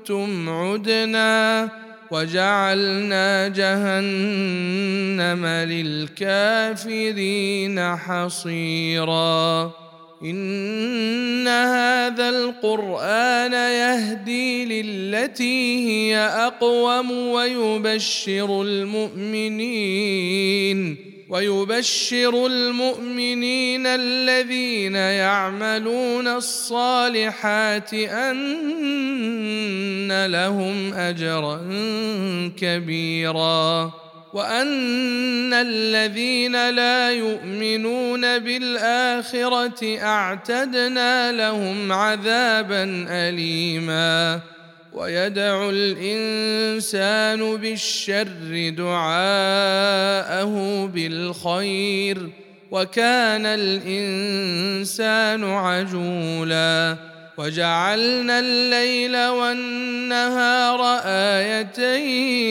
عدتم عدنا وجعلنا جهنم للكافرين حصيرا ان هذا القران يهدي للتي هي اقوم ويبشر المؤمنين ويبشر المؤمنين الذين يعملون الصالحات أن لهم أجرا كبيرا وأن الذين لا يؤمنون بالآخرة أعتدنا لهم عذابا أليما ويدعو الإنسان بالشر دعاءه بالخير وكان الإنسان عجولا وجعلنا الليل والنهار آيتين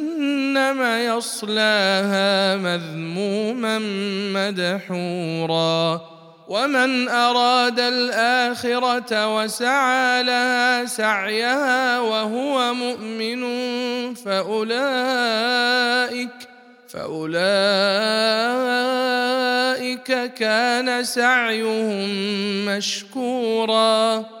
يصلاها مذموما مدحورا. ومن أراد الآخرة وسعى لها سعيها وهو مؤمن فأولئك فأولئك كان سعيهم مشكورا.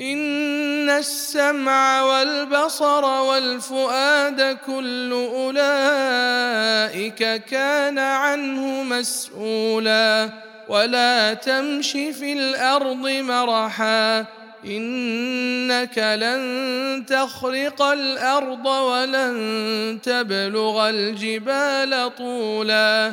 إن السمع والبصر والفؤاد كل أولئك كان عنه مسؤولا ولا تمش في الأرض مرحا إنك لن تخرق الأرض ولن تبلغ الجبال طولا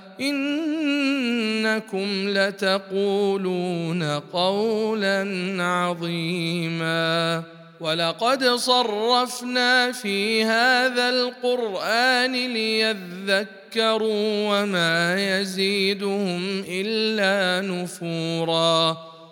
إنكم لتقولون قولا عظيما. ولقد صرفنا في هذا القرآن ليذكروا وما يزيدهم إلا نفورا.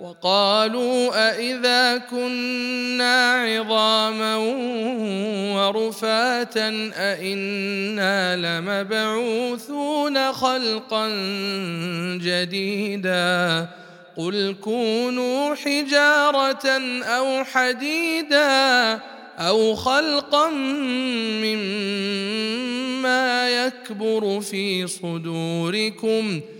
وقالوا أإذا كنا عظاما ورفاتا أإنا لمبعوثون خلقا جديدا قل كونوا حجارة أو حديدا أو خلقا مما يكبر في صدوركم ۖ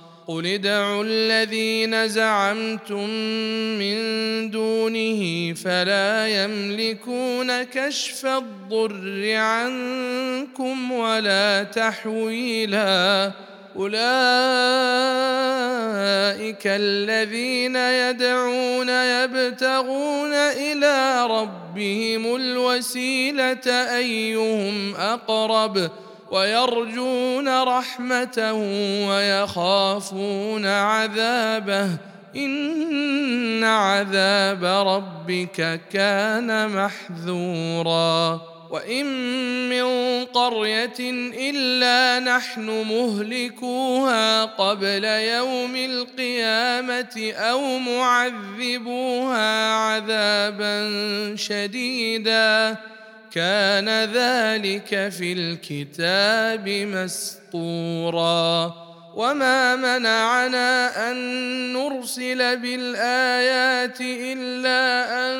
قل ادعوا الذين زعمتم من دونه فلا يملكون كشف الضر عنكم ولا تحويلا. أولئك الذين يدعون يبتغون إلى ربهم الوسيلة أيهم أقرب؟ ويرجون رحمته ويخافون عذابه. إن عذاب ربك كان محذورا. وإن من قرية إلا نحن مهلكوها قبل يوم القيامة أو معذبوها عذابا شديدا. كان ذلك في الكتاب مسطورا وما منعنا أن نرسل بالآيات إلا أن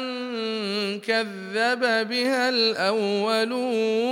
كذب بها الأولون.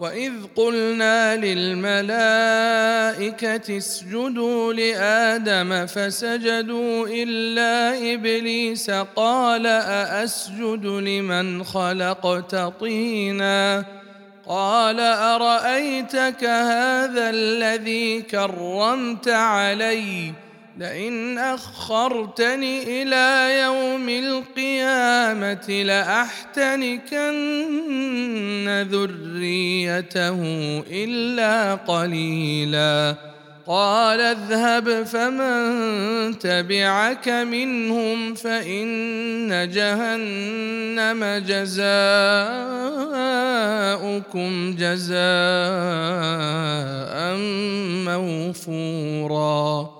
واذ قلنا للملائكه اسجدوا لادم فسجدوا الا ابليس قال ااسجد لمن خلقت طينا قال ارايتك هذا الذي كرمت علي لئن أخرتني إلى يوم القيامة لأحتنكن ذريته إلا قليلا. قال اذهب فمن تبعك منهم فإن جهنم جزاؤكم جزاء موفورا.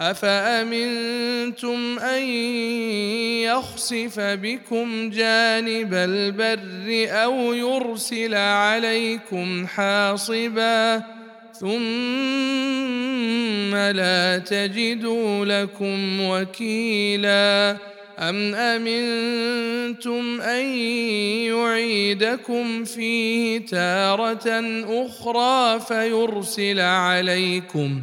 أفأمنتم أن يخسف بكم جانب البر أو يرسل عليكم حاصبا ثم لا تجدوا لكم وكيلا أم أمنتم أن يعيدكم فيه تارة أخرى فيرسل عليكم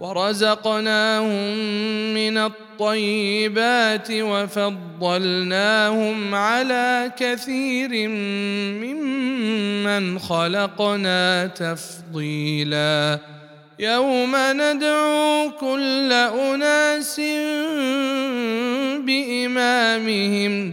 ورزقناهم من الطيبات وفضلناهم على كثير ممن خلقنا تفضيلا. يوم ندعو كل أناس بإمامهم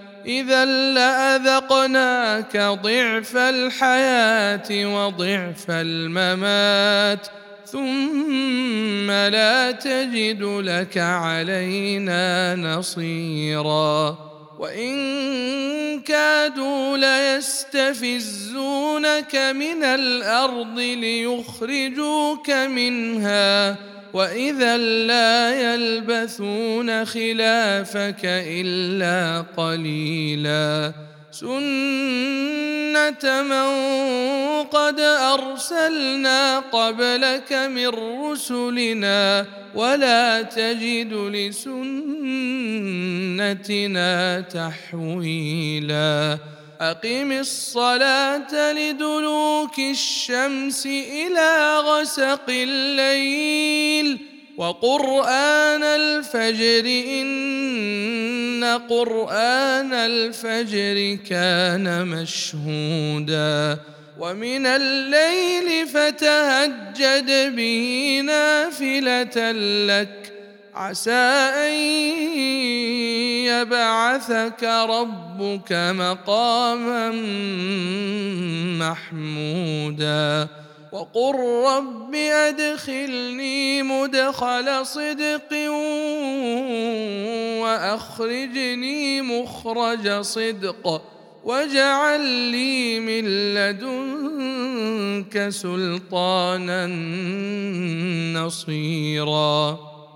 إذا لأذقناك ضعف الحياة وضعف الممات ثم لا تجد لك علينا نصيرا. وإن كادوا ليستفزونك من الأرض ليخرجوك منها واذا لا يلبثون خلافك الا قليلا سنه من قد ارسلنا قبلك من رسلنا ولا تجد لسنتنا تحويلا أقم الصلاة لدلوك الشمس إلى غسق الليل وقرآن الفجر إن قرآن الفجر كان مشهودا. ومن الليل فتهجد به نافلة لك عسى أن يبعثك ربك مقاما محمودا. وقل رب أدخلني مدخل صدق وأخرجني مخرج صدق. واجعل لي من لدنك سلطانا نصيرا.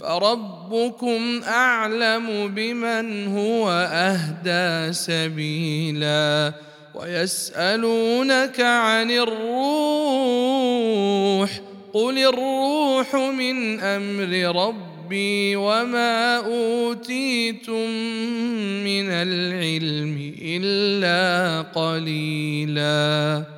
فربكم اعلم بمن هو اهدى سبيلا ويسالونك عن الروح قل الروح من أمر ربي وما اوتيتم من العلم الا قليلا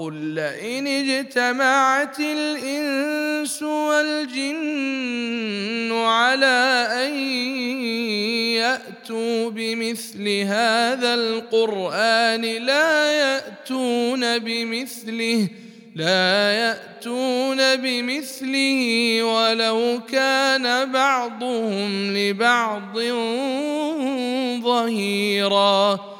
قل لئن اجتمعت الإنس والجن على أن يأتوا بمثل هذا القرآن لا يأتون بمثله لا يأتون بمثله ولو كان بعضهم لبعض ظهيرا.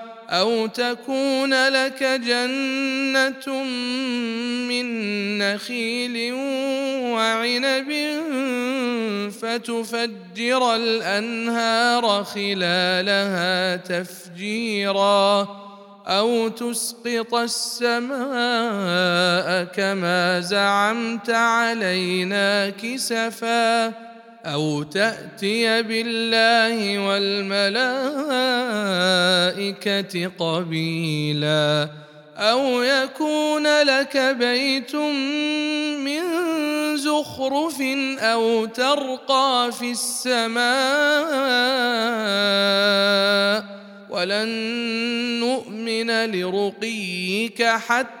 أو تكون لك جنة من نخيل وعنب فتفجر الأنهار خلالها تفجيرا أو تسقط السماء كما زعمت علينا كسفا أو تأتي بالله والملائكة قبيلا أو يكون لك بيت من زخرف أو ترقى في السماء ولن نؤمن لرقيك حتى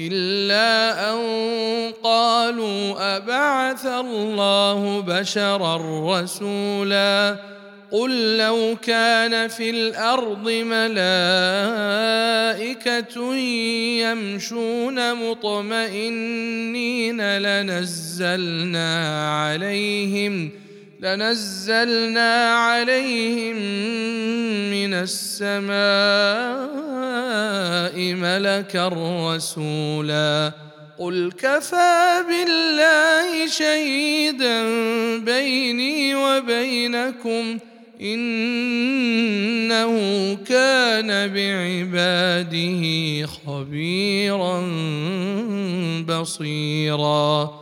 إلا أن قالوا أبعث الله بشرا رسولا قل لو كان في الأرض ملائكة يمشون مطمئنين لنزلنا عليهم ۖ لنزلنا عليهم من السماء ملكا رسولا. قل كفى بالله شهيدا بيني وبينكم إنه كان بعباده خبيرا بصيرا.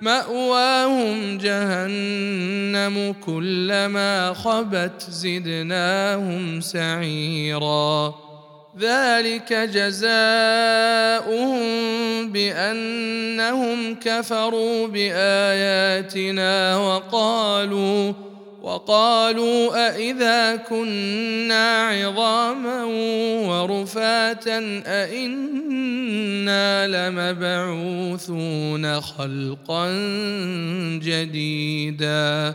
مأواهم جهنم كلما خبت زدناهم سعيرا. ذلك جزاؤهم بأنهم كفروا بآياتنا وقالوا وقالوا أإذا كنا عظاما ورفاتا أإنا لمبعوثون خلقا جديدا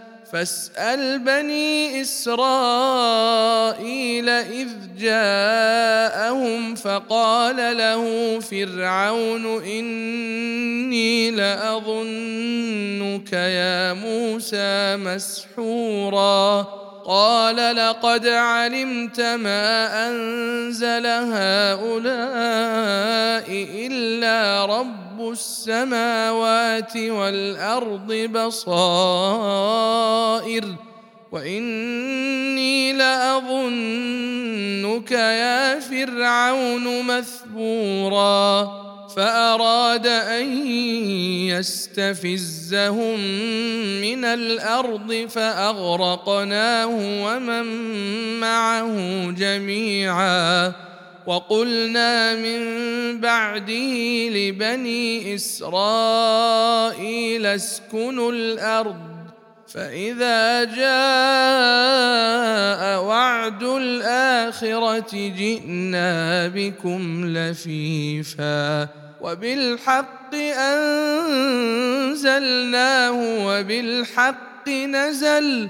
فاسأل بني إسرائيل إذ جاءهم فقال له فرعون إني لأظنك يا موسى مسحورا. قال لقد علمت ما أنزل هؤلاء إلا رب السماوات والأرض بصائر وإني لأظنك يا فرعون مثبورا فأراد أن يستفزهم من الأرض فأغرقناه ومن معه جميعا وقلنا من بعده لبني إسرائيل اسكنوا الأرض فإذا جاء وعد الآخرة جئنا بكم لفيفا وبالحق أنزلناه وبالحق نزل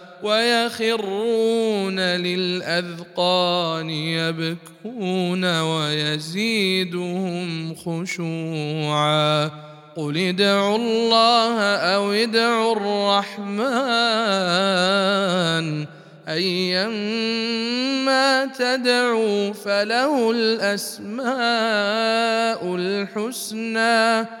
ويخرون للأذقان يبكون ويزيدهم خشوعا. قل ادعوا الله أو ادعوا الرحمن. ايما تدعوا فله الأسماء الحسنى.